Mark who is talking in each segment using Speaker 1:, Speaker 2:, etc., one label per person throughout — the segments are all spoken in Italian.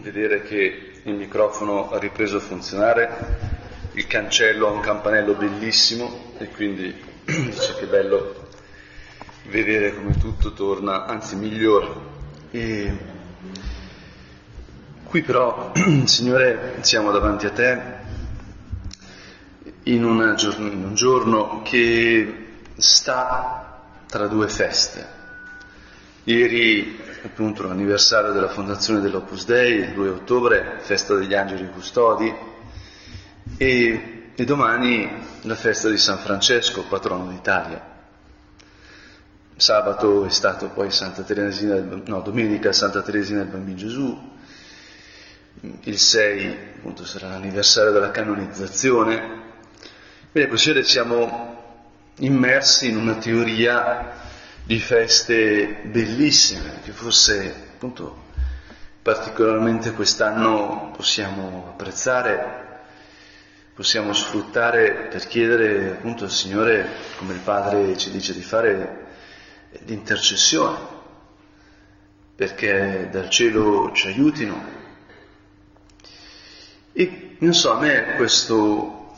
Speaker 1: vedere che il microfono ha ripreso a funzionare, il cancello ha un campanello bellissimo e quindi dice che bello vedere come tutto torna, anzi migliore. E qui però, Signore, siamo davanti a te in, giorno, in un giorno che sta tra due feste. Ieri appunto l'anniversario della fondazione dell'Opus Dei, il 2 ottobre, festa degli angeli custodi, e, e domani la festa di San Francesco, patrono d'Italia. Sabato è stato poi Santa Teresina, no, domenica Santa Teresina del Bambino Gesù, il 6 appunto sarà l'anniversario della canonizzazione. Bene, così siamo immersi in una teoria di feste bellissime, che forse appunto particolarmente quest'anno possiamo apprezzare, possiamo sfruttare per chiedere appunto al Signore, come il Padre ci dice di fare, l'intercessione, perché dal cielo ci aiutino. E non so, a me questo,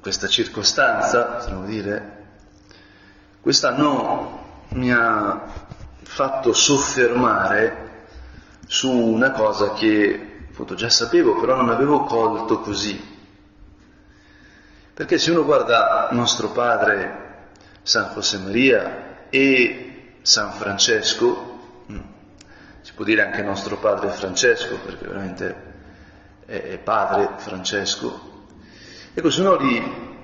Speaker 1: questa circostanza, possiamo dire, quest'anno mi ha fatto soffermare su una cosa che appunto già sapevo, però non avevo colto così. Perché se uno guarda nostro padre San José Maria e San Francesco, mm, si può dire anche nostro padre Francesco, perché veramente è padre Francesco, ecco se uno li,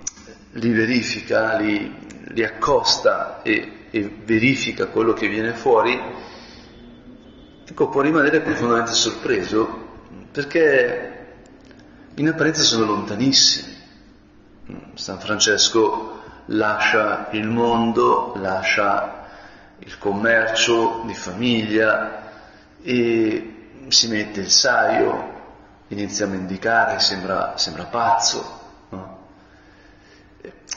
Speaker 1: li verifica, li, li accosta e e verifica quello che viene fuori, ecco, può rimanere profondamente sorpreso perché in apparenza sono lontanissimi. San Francesco lascia il mondo, lascia il commercio di famiglia e si mette il saio, inizia a mendicare, sembra, sembra pazzo. No?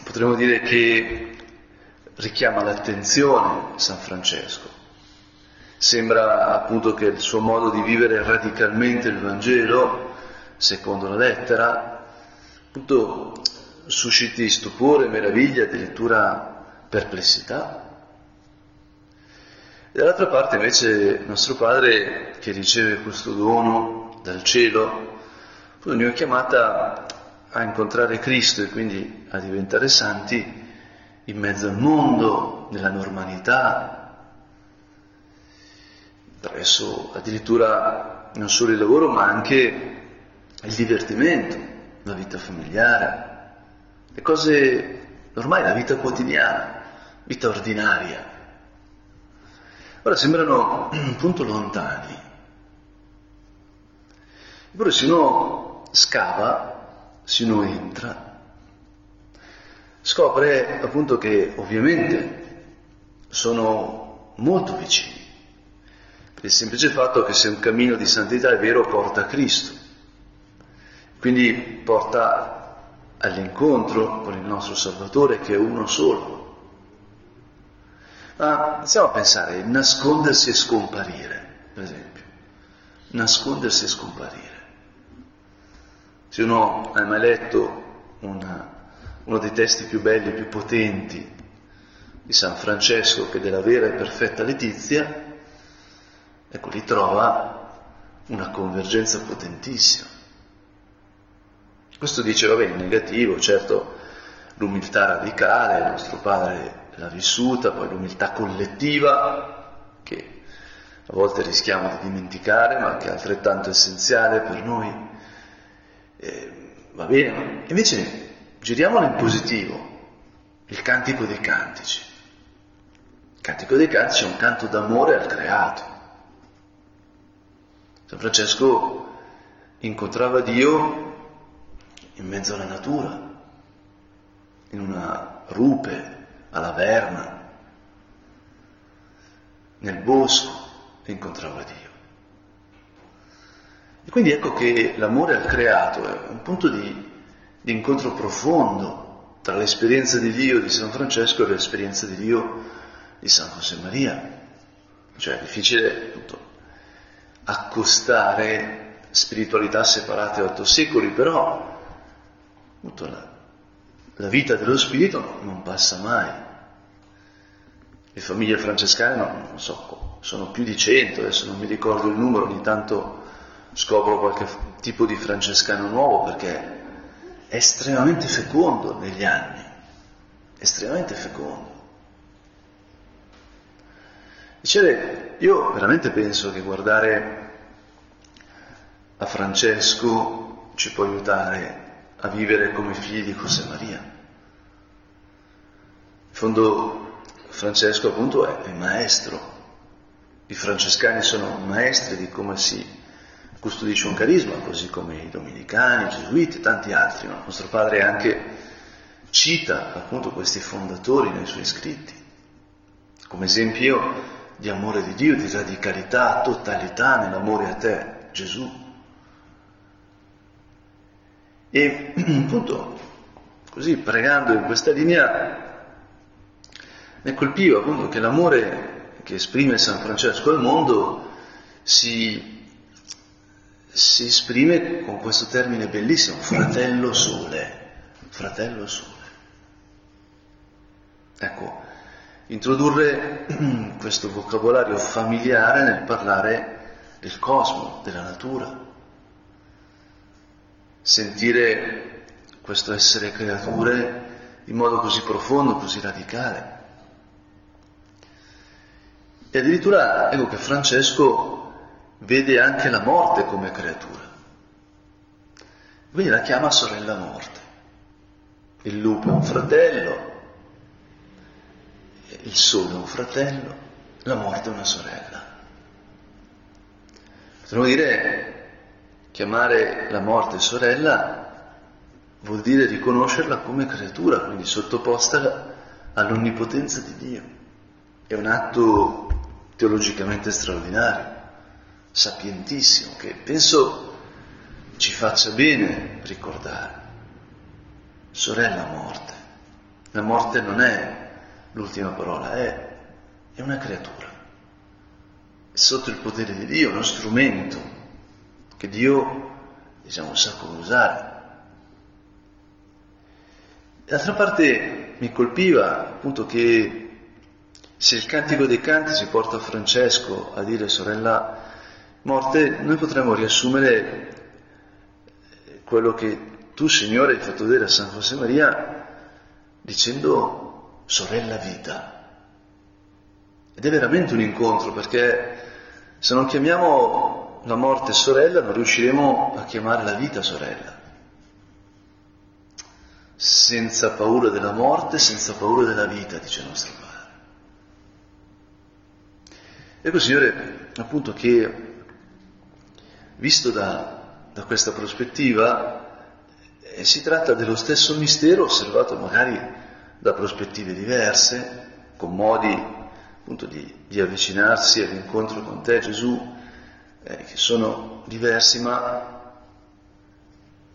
Speaker 1: Potremmo dire che richiama l'attenzione San Francesco. Sembra appunto che il suo modo di vivere radicalmente il Vangelo, secondo la lettera, appunto susciti stupore, meraviglia, addirittura perplessità. E dall'altra parte invece nostro Padre che riceve questo dono dal cielo, noi è chiamata a incontrare Cristo e quindi a diventare santi in mezzo al mondo, nella normalità, attraverso addirittura non solo il lavoro ma anche il divertimento, la vita familiare, le cose ormai la vita quotidiana, vita ordinaria. Ora sembrano appunto lontani. Eppure se uno scava, se uno entra, scopre appunto che ovviamente sono molto vicini, per il semplice fatto che se un cammino di santità è vero porta a Cristo, quindi porta all'incontro con il nostro Salvatore che è uno solo. Ma iniziamo a pensare, nascondersi e scomparire, per esempio, nascondersi e scomparire. Se uno ha mai letto una uno dei testi più belli e più potenti di San Francesco che della vera e perfetta Letizia, ecco, lì trova una convergenza potentissima. Questo dice, vabbè, in negativo, certo, l'umiltà radicale, il nostro padre l'ha vissuta, poi l'umiltà collettiva, che a volte rischiamo di dimenticare, ma che è altrettanto essenziale per noi. Eh, va bene, invece giriamolo in positivo, il cantico dei cantici. Il cantico dei cantici è un canto d'amore al creato. San Francesco incontrava Dio in mezzo alla natura, in una rupe, alla verna, nel bosco incontrava Dio. E quindi ecco che l'amore al creato è un punto di di incontro profondo tra l'esperienza di Dio di San Francesco e l'esperienza di Dio di San José Maria. Cioè è difficile appunto accostare spiritualità separate otto secoli, però appunto, la, la vita dello spirito non passa mai. Le famiglie francescane, no, non so, sono più di cento, adesso non mi ricordo il numero, ogni tanto scopro qualche tipo di francescano nuovo perché estremamente fecondo negli anni, estremamente fecondo. Dicevo, io veramente penso che guardare a Francesco ci può aiutare a vivere come figli di José Maria. In fondo Francesco appunto è il maestro, i francescani sono maestri di come si custodisce un carisma, così come i dominicani, i gesuiti e tanti altri. No? Il nostro padre anche cita appunto questi fondatori nei suoi scritti, come esempio di amore di Dio, di radicalità, totalità nell'amore a te, Gesù. E appunto, così pregando in questa linea, mi colpiva appunto che l'amore che esprime San Francesco al mondo si, si esprime con questo termine bellissimo, fratello sole, fratello sole. Ecco, introdurre questo vocabolario familiare nel parlare del cosmo, della natura, sentire questo essere creature in modo così profondo, così radicale. E addirittura ecco che Francesco vede anche la morte come creatura. Quindi la chiama sorella morte. Il lupo è un fratello, il sole è un fratello, la morte è una sorella. Potremmo dire, chiamare la morte sorella vuol dire riconoscerla come creatura, quindi sottoposta all'onnipotenza di Dio. È un atto teologicamente straordinario, sapientissimo, che penso ci faccia bene ricordare. Sorella morte. La morte non è l'ultima parola, è, è una creatura, è sotto il potere di Dio, uno strumento che Dio, diciamo, sa come usare. D'altra parte mi colpiva appunto che se il cantico dei canti ci porta Francesco a dire sorella morte, noi potremmo riassumere quello che tu, Signore, hai fatto vedere a San José Maria dicendo sorella vita. Ed è veramente un incontro perché se non chiamiamo la morte sorella non riusciremo a chiamare la vita sorella. Senza paura della morte, senza paura della vita, dice il nostro Padre. Ecco Signore, appunto che visto da, da questa prospettiva eh, si tratta dello stesso mistero osservato magari da prospettive diverse, con modi appunto di, di avvicinarsi all'incontro con te Gesù, eh, che sono diversi ma,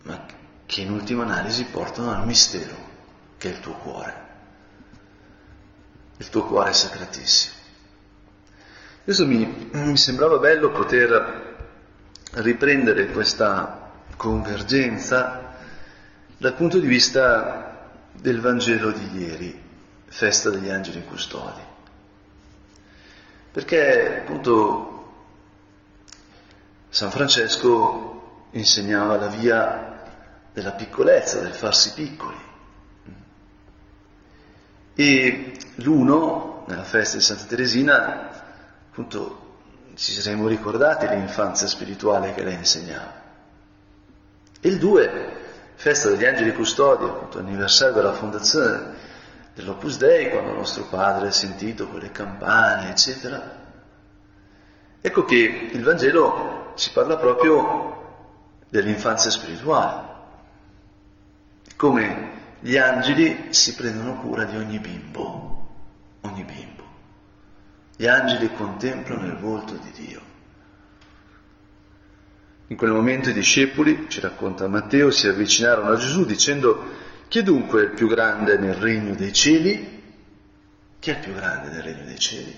Speaker 1: ma che in ultima analisi portano al mistero che è il tuo cuore, il tuo cuore sacratissimo. Questo mi, mi sembrava bello poter riprendere questa convergenza dal punto di vista del Vangelo di ieri, festa degli angeli custodi. Perché appunto San Francesco insegnava la via della piccolezza, del farsi piccoli. E l'uno, nella festa di Santa Teresina, appunto ci saremmo ricordati l'infanzia spirituale che lei insegnava. Il due, festa degli angeli custodi, appunto anniversario della fondazione dell'Opus Dei, quando nostro padre ha sentito quelle campane, eccetera. Ecco che il Vangelo ci parla proprio dell'infanzia spirituale, come gli angeli si prendono cura di ogni bimbo, ogni bimbo. Gli angeli contemplano il volto di Dio. In quel momento i discepoli, ci racconta Matteo, si avvicinarono a Gesù dicendo chi è dunque il più grande nel regno dei cieli? Chi è il più grande nel regno dei cieli?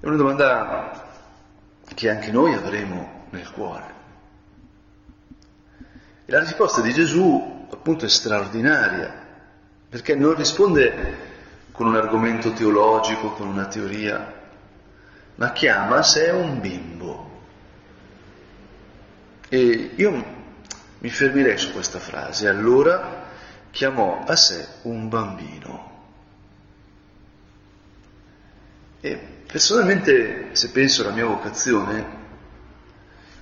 Speaker 1: È una domanda che anche noi avremo nel cuore. E la risposta di Gesù appunto è straordinaria, perché non risponde con un argomento teologico, con una teoria, ma chiama a sé un bimbo. E io mi fermerei su questa frase. Allora chiamò a sé un bambino. E personalmente, se penso alla mia vocazione,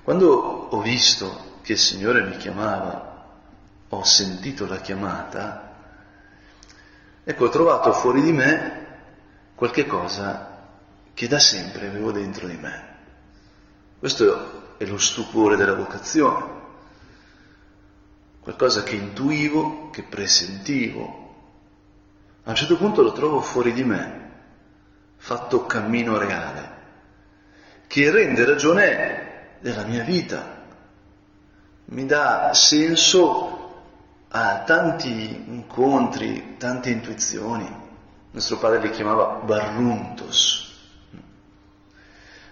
Speaker 1: quando ho visto che il Signore mi chiamava, ho sentito la chiamata, ecco, ho trovato fuori di me qualche cosa che da sempre avevo dentro di me. Questo è lo stupore della vocazione, qualcosa che intuivo, che presentivo. A un certo punto lo trovo fuori di me, fatto cammino reale, che rende ragione della mia vita, mi dà senso a tanti incontri, tante intuizioni. Nostro padre li chiamava barruntos,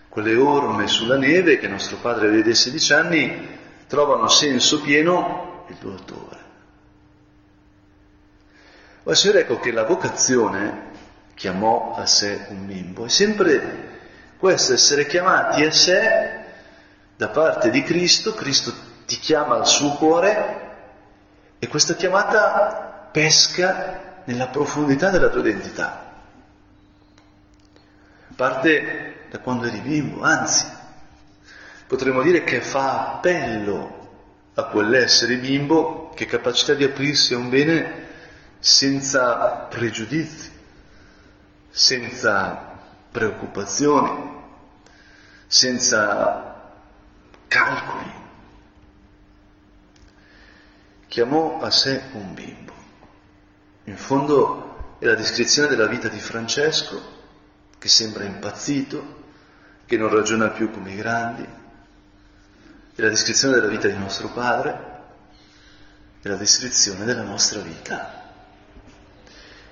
Speaker 1: quelle orme sulla neve che nostro padre vede a 16 anni trovano senso pieno il tuo autore. Ma Signore, ecco che la vocazione chiamò a sé un bimbo è sempre questo, essere chiamati a sé da parte di Cristo, Cristo ti chiama al suo cuore e questa chiamata pesca nella profondità della tua identità. Parte da quando eri bimbo, anzi, potremmo dire che fa appello a quell'essere bimbo che è capacità di aprirsi a un bene senza pregiudizi, senza preoccupazioni, senza calcoli. Chiamò a sé un bimbo. In fondo è la descrizione della vita di Francesco, che sembra impazzito, che non ragiona più come i grandi, è la descrizione della vita di nostro padre, è la descrizione della nostra vita.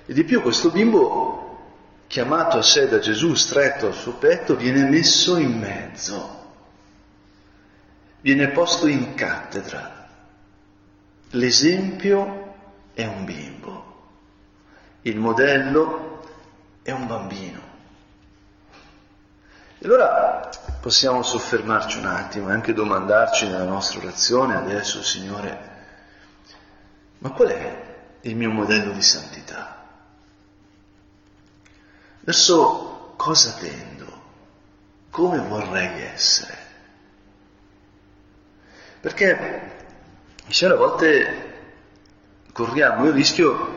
Speaker 1: E di più questo bimbo, chiamato a sé da Gesù, stretto al suo petto, viene messo in mezzo viene posto in cattedra. L'esempio è un bimbo, il modello è un bambino. E allora possiamo soffermarci un attimo e anche domandarci nella nostra orazione adesso, Signore, ma qual è il mio modello di santità? Verso cosa tendo? Come vorrei essere? Perché diciamo, a volte corriamo il rischio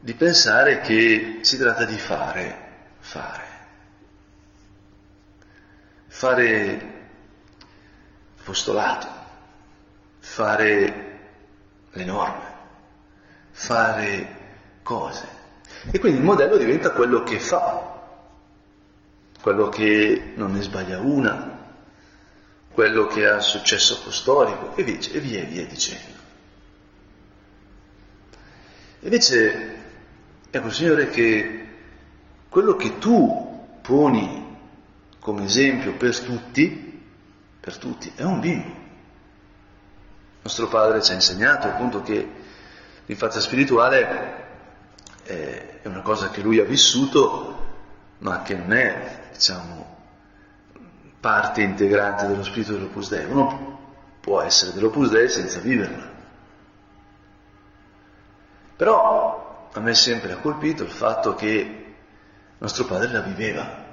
Speaker 1: di pensare che si tratta di fare, fare. Fare apostolato, fare le norme, fare cose. E quindi il modello diventa quello che fa, quello che non ne sbaglia una, quello che ha successo apostolico e via e via, via dicendo. Invece ecco Signore che quello che tu poni come esempio per tutti, per tutti, è un bimbo. Nostro Padre ci ha insegnato appunto che l'infanzia spirituale è una cosa che lui ha vissuto, ma che non è, diciamo, parte integrante dello spirito dell'Opus Dei. Uno può essere dell'Opus Dei senza viverla. Però a me sempre ha colpito il fatto che nostro padre la viveva.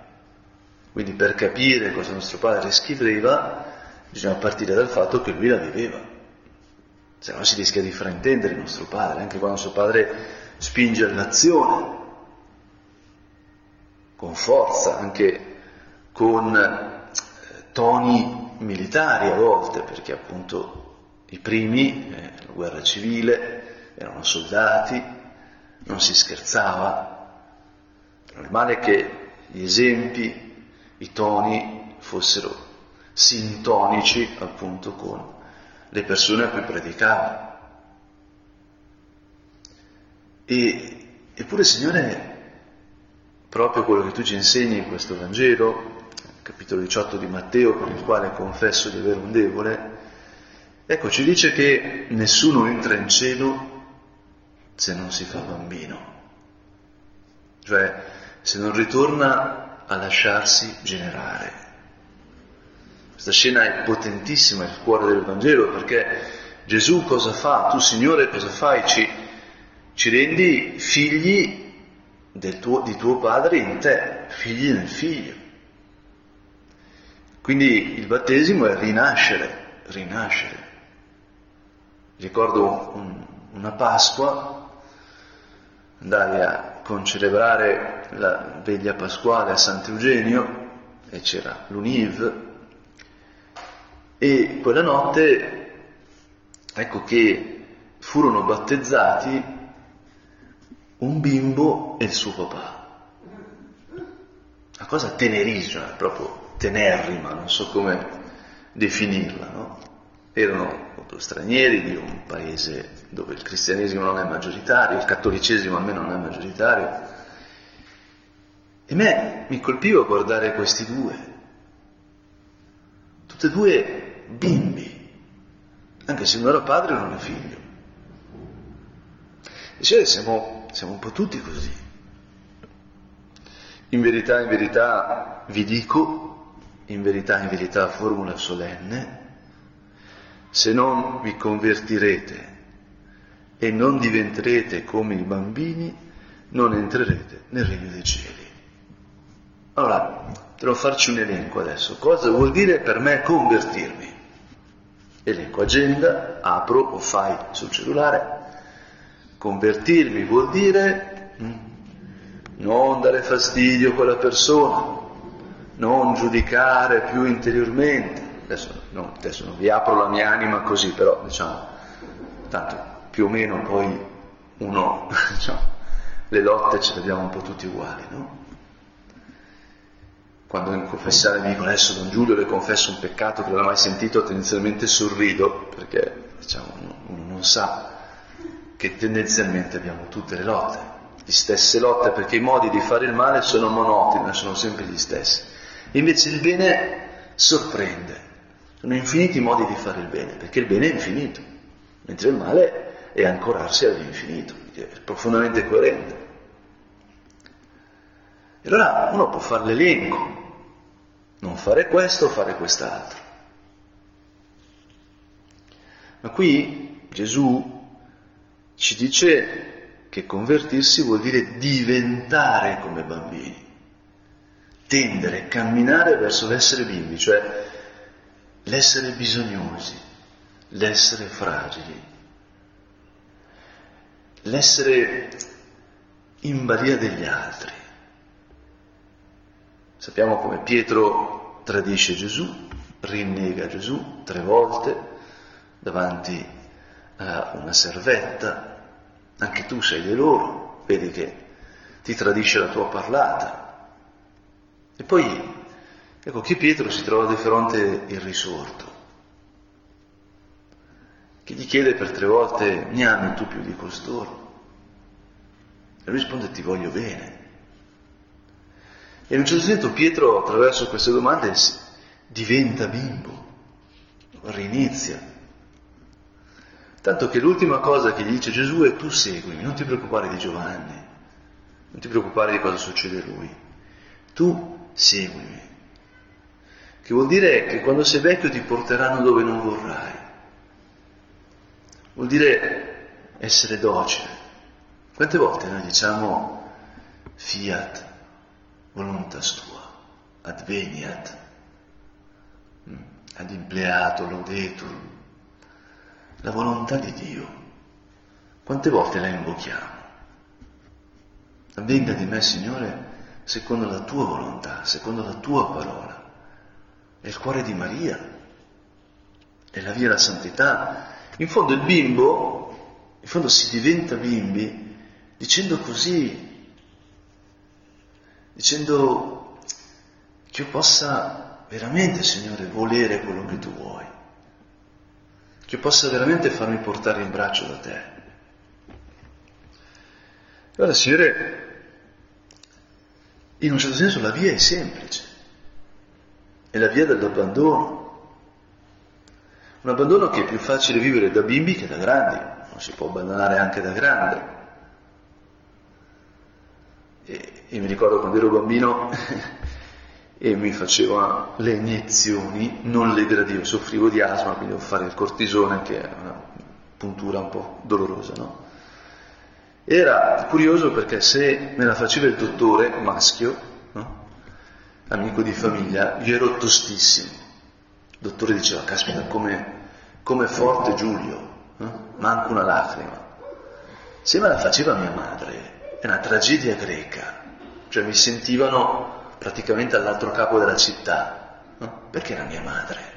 Speaker 1: Quindi per capire cosa nostro padre scriveva bisogna partire dal fatto che lui la viveva. Se no si rischia di fraintendere il nostro padre, anche quando nostro padre spinge all'azione, con forza, anche con toni militari a volte, perché appunto i primi, eh, la guerra civile, erano soldati, non si scherzava. Normale che gli esempi, i toni fossero sintonici appunto con le persone a cui predicava. E, eppure, Signore, proprio quello che tu ci insegni in questo Vangelo, capitolo 18 di Matteo, per il quale confesso di avere un debole, ecco, ci dice che nessuno entra in cielo se non si fa bambino, cioè se non ritorna a lasciarsi generare. Questa scena è potentissima, è il cuore del Vangelo, perché Gesù cosa fa? Tu Signore cosa fai? Ci, ci rendi figli tuo, di tuo Padre in te, figli nel Figlio. Quindi il battesimo è rinascere, rinascere. Ricordo un, una Pasqua, andai a concelebrare la veglia pasquale a Sant'Eugenio e c'era l'Univ e quella notte ecco che furono battezzati un bimbo e il suo papà. Una cosa tenerissima, proprio tenerrima, non so come definirla, no? Erano stranieri di un paese dove il cristianesimo non è maggioritario, il cattolicesimo almeno non è maggioritario. E me mi colpiva guardare questi due, tutti e due bimbi, anche se uno era padre uno era figlio. E cioè siamo, siamo un po' tutti così. In verità, in verità vi dico, in verità, in verità formula solenne, se non vi convertirete e non diventerete come i bambini, non entrerete nel regno dei cieli. Allora, devo farci un elenco adesso. Cosa vuol dire per me convertirmi? Elenco agenda, apro o fai sul cellulare. Convertirmi vuol dire mm, non dare fastidio a quella persona, non giudicare più interiormente, adesso, no, adesso non vi apro la mia anima così, però diciamo, tanto più o meno poi uno, diciamo, le lotte ce le abbiamo un po' tutti uguali, no? Quando in confessare mi dicono adesso Don Giulio le confesso un peccato che non ha mai sentito, tendenzialmente sorrido, perché diciamo, uno non sa che tendenzialmente abbiamo tutte le lotte, le stesse lotte, perché i modi di fare il male sono monotoni, sono sempre gli stessi. Invece il bene sorprende, sono infiniti modi di fare il bene, perché il bene è infinito, mentre il male è ancorarsi all'infinito, è profondamente coerente. E allora uno può fare l'elenco, non fare questo fare quest'altro. Ma qui Gesù ci dice che convertirsi vuol dire diventare come bambini, tendere, camminare verso l'essere bimbi, cioè l'essere bisognosi, l'essere fragili, l'essere in balia degli altri. Sappiamo come Pietro tradisce Gesù, rinnega Gesù tre volte davanti a una servetta, anche tu sei di loro, vedi che ti tradisce la tua parlata. E poi Ecco, qui Pietro si trova di fronte il risorto, che gli chiede per tre volte, mi ami tu più di costoro? E lui risponde, ti voglio bene. E in un certo senso Pietro, attraverso queste domande, diventa bimbo, rinizia. Tanto che l'ultima cosa che gli dice Gesù è tu seguimi, non ti preoccupare di Giovanni, non ti preoccupare di cosa succede a lui, tu seguimi che vuol dire che quando sei vecchio ti porteranno dove non vorrai. Vuol dire essere docile. Quante volte noi diciamo fiat voluntas tua, adveniat, mm, ad impleato, laudetur, la volontà di Dio. Quante volte la invochiamo? Avvenga di me, Signore, secondo la tua volontà, secondo la tua parola è il cuore di Maria, è la via alla santità. In fondo il bimbo, in fondo si diventa bimbi dicendo così, dicendo che io possa veramente, Signore, volere quello che tu vuoi, che io possa veramente farmi portare in braccio da te. Allora, Signore, in un certo senso la via è semplice. è la via dell'abbandono. Un abbandono che è più facile vivere da bimbi che da grandi, non si può abbandonare anche da grande. E, e mi ricordo quando ero bambino e mi faceva le iniezioni, non le gradivo, soffrivo di asma, quindi devo fare il cortisone che è una puntura un po' dolorosa, no? Era curioso perché se me la faceva il dottore maschio, no? amico di famiglia, io ero tostissimo. Il dottore diceva, caspita, come, come forte Giulio, no? manco una lacrima. Se me la faceva mia madre, è una tragedia greca, cioè mi sentivano praticamente all'altro capo della città, no? perché era mia madre.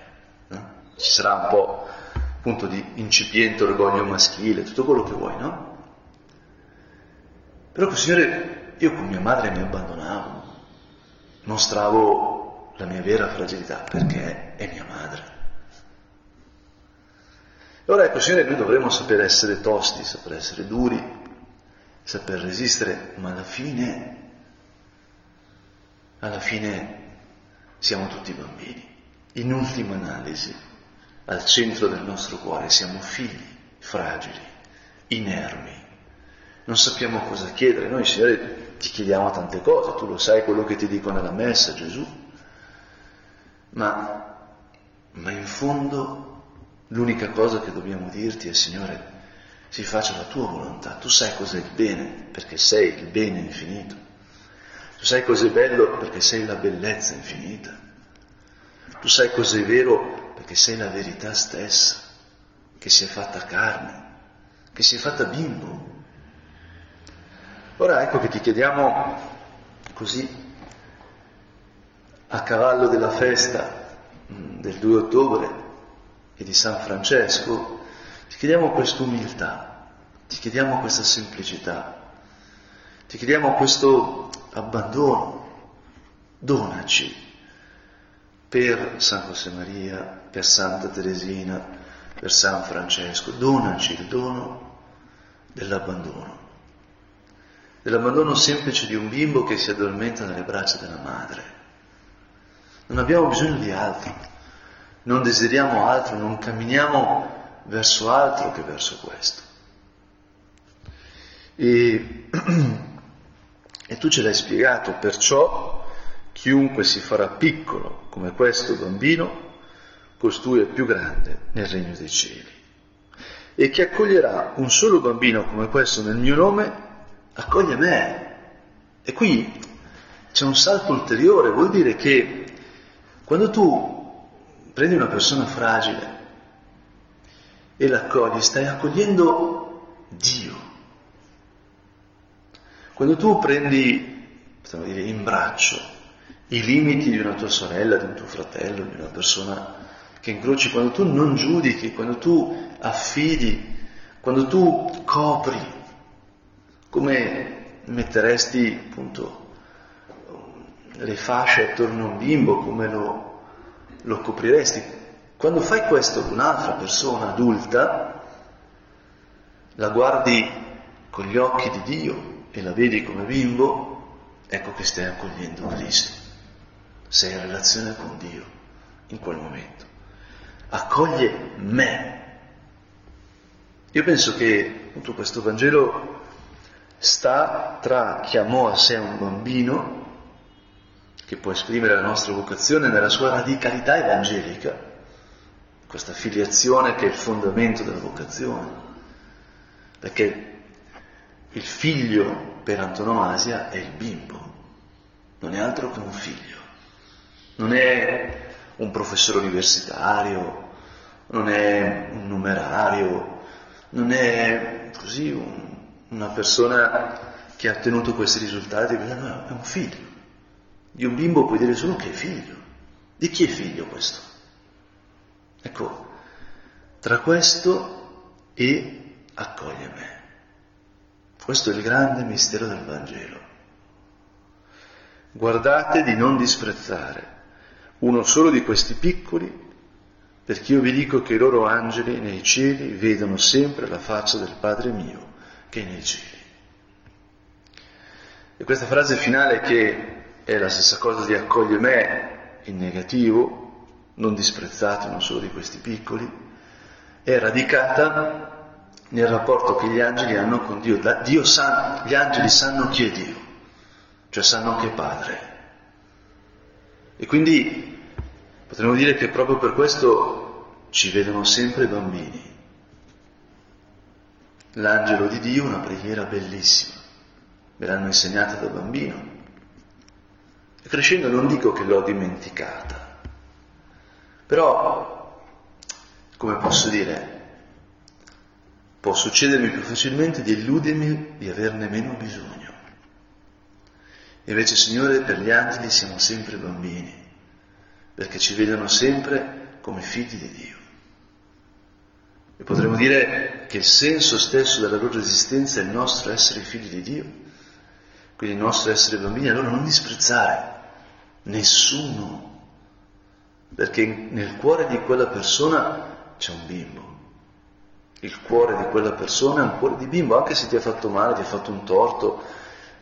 Speaker 1: Ci sarà un po' appunto di incipiente orgoglio maschile, tutto quello che vuoi, no? Però, Signore, io con mia madre mi abbandonavo, mostravo la mia vera fragilità perché è mia madre. E ora ecco, Signore, noi dovremmo saper essere tosti, saper essere duri, saper resistere, ma alla fine, alla fine siamo tutti bambini. In ultima analisi, al centro del nostro cuore siamo figli fragili, inermi, non sappiamo cosa chiedere. Noi, Signore, ti chiediamo tante cose, tu lo sai quello che ti dico nella messa, Gesù. Ma, ma in fondo l'unica cosa che dobbiamo dirti è, Signore, si faccia la tua volontà. Tu sai cos'è il bene, perché sei il bene infinito. Tu sai cos'è bello, perché sei la bellezza infinita. Tu sai cos'è vero, perché sei la verità stessa, che si è fatta carne, che si è fatta bimbo, Ora ecco che ti chiediamo così, a cavallo della festa mm, del 2 ottobre e di San Francesco, ti chiediamo questa umiltà, ti chiediamo questa semplicità, ti chiediamo questo abbandono, donaci per San José Maria, per Santa Teresina, per San Francesco, donaci il dono dell'abbandono dell'abbandono semplice di un bimbo che si addormenta nelle braccia della madre. Non abbiamo bisogno di altro, non desideriamo altro, non camminiamo verso altro che verso questo. E, e tu ce l'hai spiegato, perciò chiunque si farà piccolo come questo bambino, costui è più grande nel regno dei cieli. E chi accoglierà un solo bambino come questo nel mio nome, accoglie me. E qui c'è un salto ulteriore, vuol dire che quando tu prendi una persona fragile e l'accogli, stai accogliendo Dio. Quando tu prendi, possiamo dire, in braccio i limiti di una tua sorella, di un tuo fratello, di una persona che incroci, quando tu non giudichi, quando tu affidi, quando tu copri come metteresti appunto le fasce attorno a un bimbo, come lo, lo copriresti? Quando fai questo ad un'altra persona adulta, la guardi con gli occhi di Dio e la vedi come bimbo, ecco che stai accogliendo Cristo. Sei in relazione con Dio in quel momento. Accoglie me. Io penso che appunto questo Vangelo sta tra chi amò a sé un bambino, che può esprimere la nostra vocazione nella sua radicalità evangelica, questa filiazione che è il fondamento della vocazione, perché il figlio per antonomasia è il bimbo, non è altro che un figlio, non è un professore universitario, non è un numerario, non è così un una persona che ha ottenuto questi risultati, no, è un figlio. Di un bimbo puoi dire solo che è figlio. Di chi è figlio questo? Ecco, tra questo e accoglie me. Questo è il grande mistero del Vangelo. Guardate di non disprezzare uno solo di questi piccoli, perché io vi dico che i loro angeli nei cieli vedono sempre la faccia del Padre mio che nei cieli. E questa frase finale che è la stessa cosa di accoglie me in negativo, non disprezzate non solo di questi piccoli, è radicata nel rapporto che gli angeli hanno con Dio. Dio sa, gli angeli sanno chi è Dio, cioè sanno che è Padre. E quindi potremmo dire che proprio per questo ci vedono sempre bambini. L'angelo di Dio, una preghiera bellissima, me l'hanno insegnata da bambino. E crescendo non dico che l'ho dimenticata, però, come posso dire, può succedermi più facilmente di illudermi di averne meno bisogno. Invece, Signore, per gli angeli siamo sempre bambini, perché ci vedono sempre come figli di Dio. E potremmo dire che il senso stesso della loro esistenza è il nostro essere figli di Dio, quindi il nostro essere bambini, allora non disprezzare nessuno, perché nel cuore di quella persona c'è un bimbo. Il cuore di quella persona è un cuore di bimbo, anche se ti ha fatto male, ti ha fatto un torto,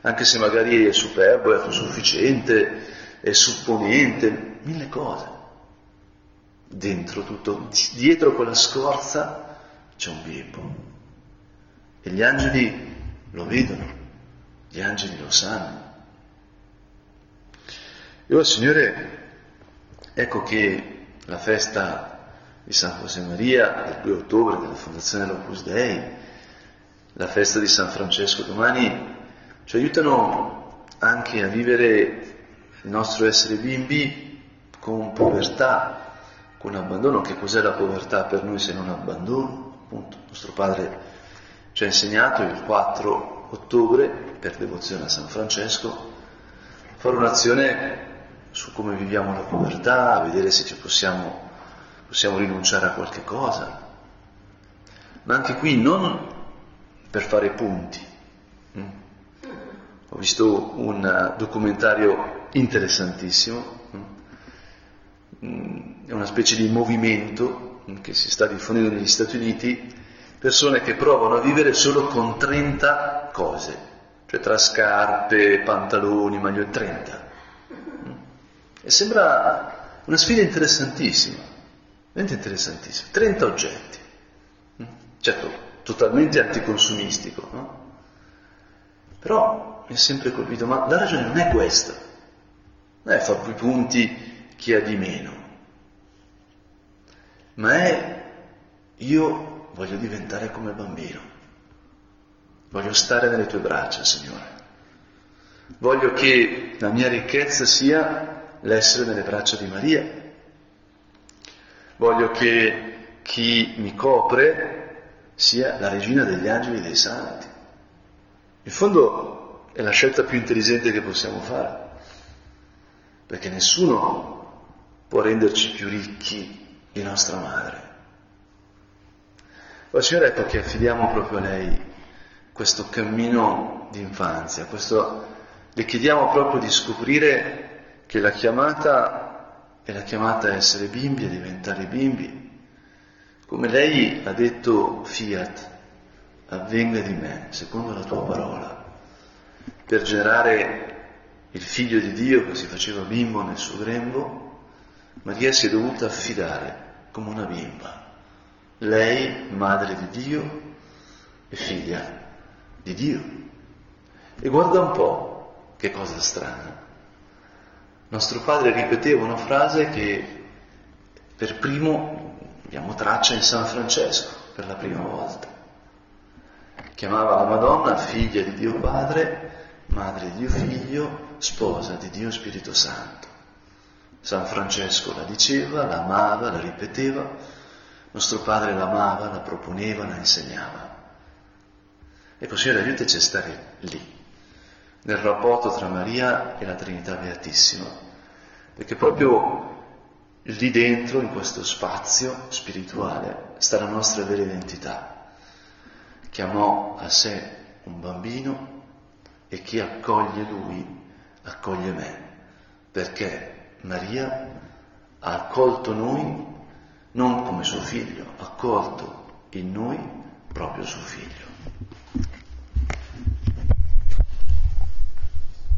Speaker 1: anche se magari è superbo, è autosufficiente, è supponente, mille cose. Dentro tutto, dietro quella scorza c'è un bimbo. E gli angeli lo vedono, gli angeli lo sanno. E ora, Signore, ecco che la festa di San José Maria, del 2 ottobre, della fondazione dell'Opus Dei, la festa di San Francesco domani, ci aiutano anche a vivere il nostro essere bimbi con povertà, con abbandono. Che cos'è la povertà per noi se non abbandono? Appunto, nostro padre ci ha insegnato il 4 ottobre, per devozione a San Francesco, fare un'azione su come viviamo la povertà, vedere se ci possiamo, possiamo rinunciare a qualche cosa. Ma anche qui non per fare punti. Mm? Ho visto un documentario interessantissimo, è una specie di movimento che si sta diffondendo negli Stati Uniti, persone che provano a vivere solo con 30 cose, cioè tra scarpe, pantaloni, maglioni, 30. E sembra una sfida interessantissima, veramente interessantissima, 30 oggetti, certo totalmente anticonsumistico, no? però mi ha sempre colpito, ma la ragione non è questa, non è far più punti chi ha di meno, ma è io voglio diventare come bambino, voglio stare nelle tue braccia, Signore, voglio che la mia ricchezza sia l'essere nelle braccia di Maria, voglio che chi mi copre sia la regina degli angeli e dei santi. In fondo è la scelta più intelligente che possiamo fare, perché nessuno può renderci più ricchi di nostra madre. Ma Signore, ecco che affidiamo proprio a lei questo cammino di infanzia, questo, le chiediamo proprio di scoprire che la chiamata è la chiamata a essere bimbi, a diventare bimbi, come lei ha detto fiat, avvenga di me, secondo la tua parola per generare il figlio di Dio che si faceva bimbo nel suo grembo, Maria si è dovuta affidare come una bimba. Lei, madre di Dio e figlia di Dio. E guarda un po' che cosa strana. Nostro padre ripeteva una frase che per primo abbiamo traccia in San Francesco per la prima volta. Chiamava la Madonna figlia di Dio Padre madre di Dio Figlio, sposa di Dio Spirito Santo. San Francesco la diceva, la amava, la ripeteva, nostro Padre l'amava, la proponeva, la insegnava. Ecco, Signore, aiutaci a stare lì, nel rapporto tra Maria e la Trinità Beatissima, perché proprio lì dentro, in questo spazio spirituale, sta la nostra vera identità. Chiamò a sé un bambino e chi accoglie lui accoglie me, perché Maria ha accolto noi non come suo figlio, ha accolto in noi proprio suo figlio.